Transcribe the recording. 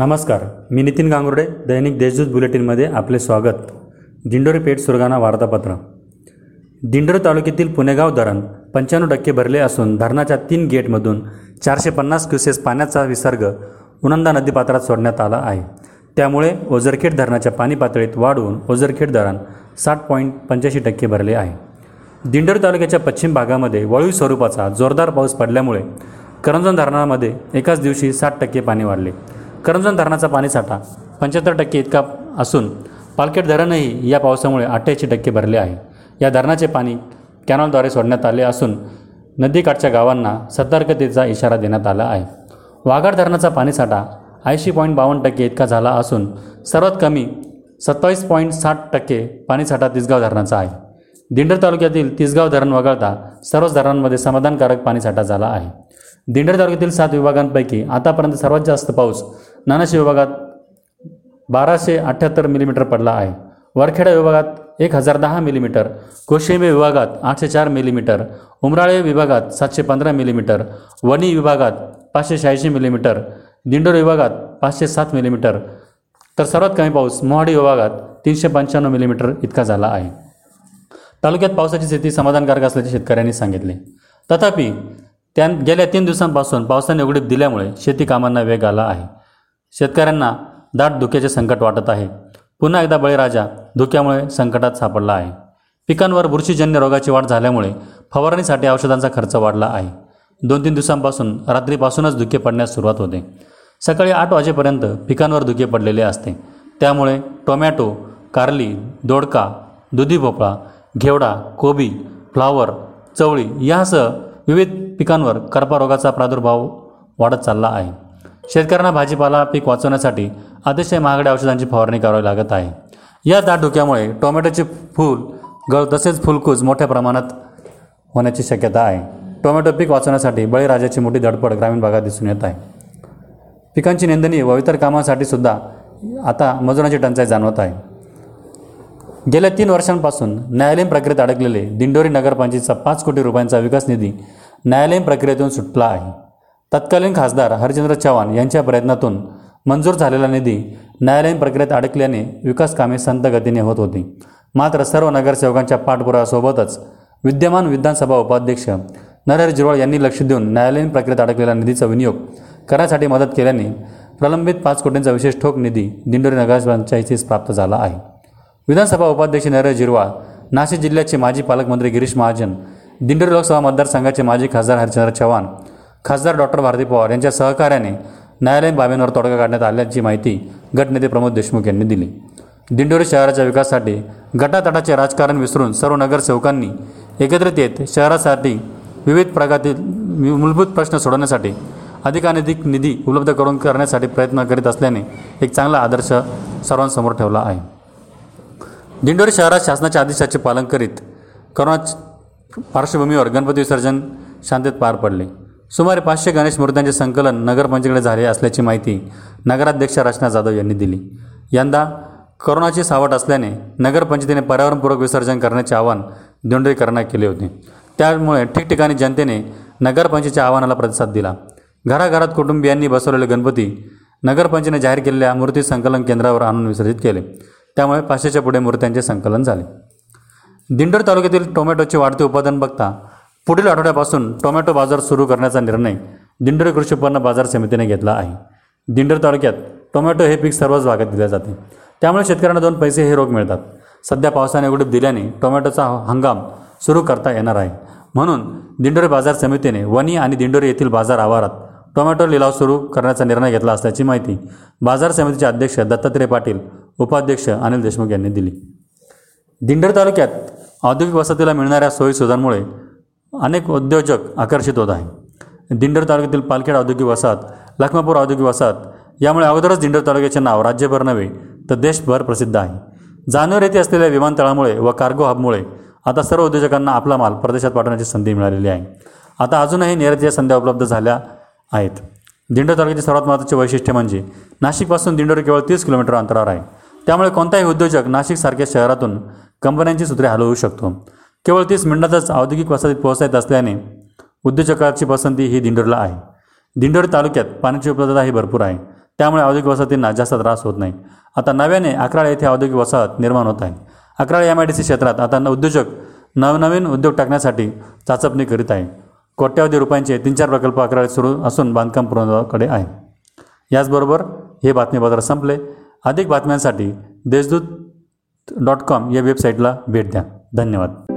नमस्कार मी नितीन गांगुर्डे दैनिक देशदूत बुलेटिनमध्ये आपले स्वागत दिंडोरी पेठ सुरगाणा वार्तापत्र दिंडोरी तालुक्यातील पुणेगाव धरण पंच्याण्णव टक्के भरले असून धरणाच्या तीन गेटमधून चारशे पन्नास क्युसेस पाण्याचा विसर्ग उनंदा नदीपात्रात सोडण्यात आला आहे त्यामुळे ओझरखेड धरणाच्या पाणी पातळीत वाढवून ओझरखेड धरण साठ पॉईंट पंच्याऐंशी टक्के भरले आहे दिंडोरी तालुक्याच्या पश्चिम भागामध्ये वळवी स्वरूपाचा जोरदार पाऊस पडल्यामुळे करंजण धरणामध्ये एकाच दिवशी साठ टक्के पाणी वाढले करंजण धरणाचा पाणीसाठा पंच्याहत्तर टक्के इतका असून पालखेड धरणही या पावसामुळे अठ्ठ्याऐंशी टक्के भरले आहे या धरणाचे पाणी कॅनॉलद्वारे सोडण्यात आले असून नदीकाठच्या गावांना सतर्कतेचा इशारा देण्यात आला आहे वाघाड धरणाचा पाणीसाठा ऐंशी पॉईंट बावन्न टक्के इतका झाला असून सर्वात कमी सत्तावीस पॉईंट साठ टक्के पाणीसाठा तिसगाव धरणाचा आहे दिंडर तालुक्यातील तिसगाव धरण वगळता सर्वच धरणांमध्ये समाधानकारक पाणीसाठा झाला आहे दिंडर तालुक्यातील सात विभागांपैकी आतापर्यंत सर्वात जास्त पाऊस नानाशी विभागात बाराशे अठ्ठ्याहत्तर मिलीमीटर पडला आहे वरखेडा विभागात एक हजार दहा मिलीमीटर कोशिंबे विभागात आठशे चार मिलीमीटर उमराळे विभागात सातशे पंधरा मिलीमीटर वणी विभागात पाचशे शहाऐंशी मिलीमीटर दिंडोर विभागात पाचशे सात मिलीमीटर तर सर्वात कमी पाऊस मोहाडी विभागात तीनशे पंच्याण्णव मिलीमीटर इतका झाला आहे तालुक्यात पावसाची स्थिती समाधानकारक असल्याचे शेतकऱ्यांनी सांगितले तथापि त्या गेल्या तीन दिवसांपासून पावसाने उघडीप दिल्यामुळे शेती कामांना वेग आला आहे शेतकऱ्यांना दाट धुक्याचे संकट वाटत आहे पुन्हा एकदा बळीराजा धुक्यामुळे संकटात सापडला आहे पिकांवर बुरशीजन्य रोगाची वाढ झाल्यामुळे फवारणीसाठी औषधांचा खर्च वाढला आहे दोन तीन दिवसांपासून रात्रीपासूनच धुके पडण्यास सुरुवात होते सकाळी आठ वाजेपर्यंत पिकांवर धुके पडलेले असते त्यामुळे टोमॅटो कारली दोडका दुधी भोपळा घेवडा कोबी फ्लावर चवळी यासह विविध पिकांवर रोगाचा प्रादुर्भाव वाढत चालला आहे शेतकऱ्यांना भाजीपाला पीक वाचवण्यासाठी अतिशय महागड्या औषधांची फवारणी करावी लागत आहे या दाट धुक्यामुळे टोमॅटोचे फूल गळ तसेच फुलकूज मोठ्या प्रमाणात होण्याची शक्यता आहे टोमॅटो पीक वाचवण्यासाठी बळीराजाची मोठी धडपड ग्रामीण भागात दिसून येत आहे पिकांची निंदणी व इतर कामांसाठी सुद्धा आता मजुरांची टंचाई जाणवत आहे गेल्या तीन वर्षांपासून न्यायालयीन प्रक्रियेत अडकलेले दिंडोरी नगरपंचायतीचा पाच कोटी रुपयांचा विकास निधी न्यायालयीन प्रक्रियेतून सुटला आहे तत्कालीन खासदार हरिचंद्र चव्हाण यांच्या प्रयत्नातून मंजूर झालेला निधी न्यायालयीन प्रक्रियेत अडकल्याने विकास कामे संत गतीने होत होती मात्र सर्व नगरसेवकांच्या पाठपुरासोबतच विद्यमान विधानसभा उपाध्यक्ष नरेंद्र जिरवाळ यांनी लक्ष देऊन न्यायालयीन प्रक्रियेत अडकलेला निधीचा विनियोग करण्यासाठी मदत केल्याने प्रलंबित पाच कोटींचा विशेष ठोक निधी दिंडोरी नगरपंचायतीस प्राप्त झाला आहे विधानसभा उपाध्यक्ष नरेंद्र जिरवाळ नाशिक जिल्ह्याचे माजी पालकमंत्री गिरीश महाजन दिंडोरी लोकसभा मतदारसंघाचे माजी खासदार हरिचंद्र चव्हाण खासदार डॉक्टर भारती पवार यांच्या सहकार्याने न्यायालयीन बाबींवर तोडगा काढण्यात आल्याची माहिती गटनेते प्रमोद देशमुख यांनी दिली दिंडोरी शहराच्या विकासासाठी गटातटाचे राजकारण विसरून सर्व नगरसेवकांनी एकत्रित येत शहरासाठी विविध प्रकारातील मूलभूत प्रश्न सोडवण्यासाठी अधिकाधिक निधी उपलब्ध करून करण्यासाठी प्रयत्न करीत असल्याने एक चांगला आदर्श सर्वांसमोर ठेवला आहे दिंडोरी शहरात शासनाच्या आदेशाचे पालन करीत करोना पार्श्वभूमीवर गणपती विसर्जन शांतेत पार पडले सुमारे पाचशे गणेश मूर्त्यांचे संकलन नगरपंचकडे झाले असल्याची माहिती नगराध्यक्ष रचना जाधव यांनी दिली यंदा करोनाची सावट असल्याने नगरपंचायतीने पर्यावरणपूरक विसर्जन करण्याचे आवाहन दिंडोरीकरांना केले होते त्यामुळे ठिकठिकाणी जनतेने नगरपंचायतीच्या आव्हानाला प्रतिसाद दिला घराघरात कुटुंबियांनी बसवलेले गणपती नगरपंचायतीने जाहीर केलेल्या मूर्ती संकलन केंद्रावर आणून विसर्जित केले त्यामुळे पाचशेच्या पुढे मूर्त्यांचे संकलन झाले दिंडोर तालुक्यातील टोमॅटोचे वाढते उत्पादन बघता पुढील आठवड्यापासून टोमॅटो बाजार सुरू करण्याचा निर्णय दिंडोर कृषी उत्पन्न बाजार समितीने घेतला आहे दिंडोर तालुक्यात टोमॅटो हे पीक सर्वच भागात दिले जाते त्यामुळे शेतकऱ्यांना दोन पैसे हे रोग मिळतात सध्या पावसाने उघडीप दिल्याने टोमॅटोचा हंगाम सुरू करता येणार आहे म्हणून दिंडोरी बाजार समितीने वणी आणि दिंडोरी येथील बाजार आवारात टोमॅटो लिलाव सुरू करण्याचा निर्णय घेतला असल्याची माहिती बाजार समितीचे अध्यक्ष दत्तात्रय पाटील उपाध्यक्ष अनिल देशमुख यांनी दिली दिंडर तालुक्यात औद्योगिक वसाहतीला मिळणाऱ्या सोयीसुविधांमुळे अनेक उद्योजक आकर्षित होत आहे दिंडर तालुक्यातील पालखेड औद्योगिक वसाहत लखमापूर औद्योगिक वसाहत यामुळे अगोदरच दिंडर तालुक्याचे नाव राज्यभर नव्हे तर देशभर प्रसिद्ध आहे जानेवारी येथे असलेल्या विमानतळामुळे व कार्गो हबमुळे आता सर्व उद्योजकांना आपला माल परदेशात पाठवण्याची संधी मिळालेली आहे आता अजूनही या संध्या उपलब्ध झाल्या आहेत दिंडर तालुक्याचे सर्वात महत्त्वाचे वैशिष्ट्य म्हणजे नाशिकपासून दिंडोर केवळ तीस किलोमीटर अंतरावर आहे त्यामुळे कोणताही उद्योजक नाशिकसारख्या शहरातून कंपन्यांची सूत्रे हलवू शकतो केवळ तीस मिनिटातच औद्योगिक वसाहतीत पोहोचायत असल्याने उद्योजकाची पसंती ही दिंडोरला आहे दिंडोरी तालुक्यात पाण्याची उपलब्धता ही भरपूर आहे त्यामुळे औद्योगिक वसाहतींना जास्त त्रास होत नाही आता नव्याने अकराळ येथे औद्योगिक वसाहत निर्माण होत आहे अकराळ एम आय डी सी क्षेत्रात आता उद्योजक नवनवीन उद्योग टाकण्यासाठी चाचपणी करीत आहे कोट्यावधी रुपयांचे तीन चार प्रकल्प अकराळीत सुरू असून बांधकाम पूर्णकडे आहे याचबरोबर हे बातमीपत्र संपले अधिक बातम्यांसाठी देशदूत डॉट कॉम या वेबसाईटला भेट द्या धन्यवाद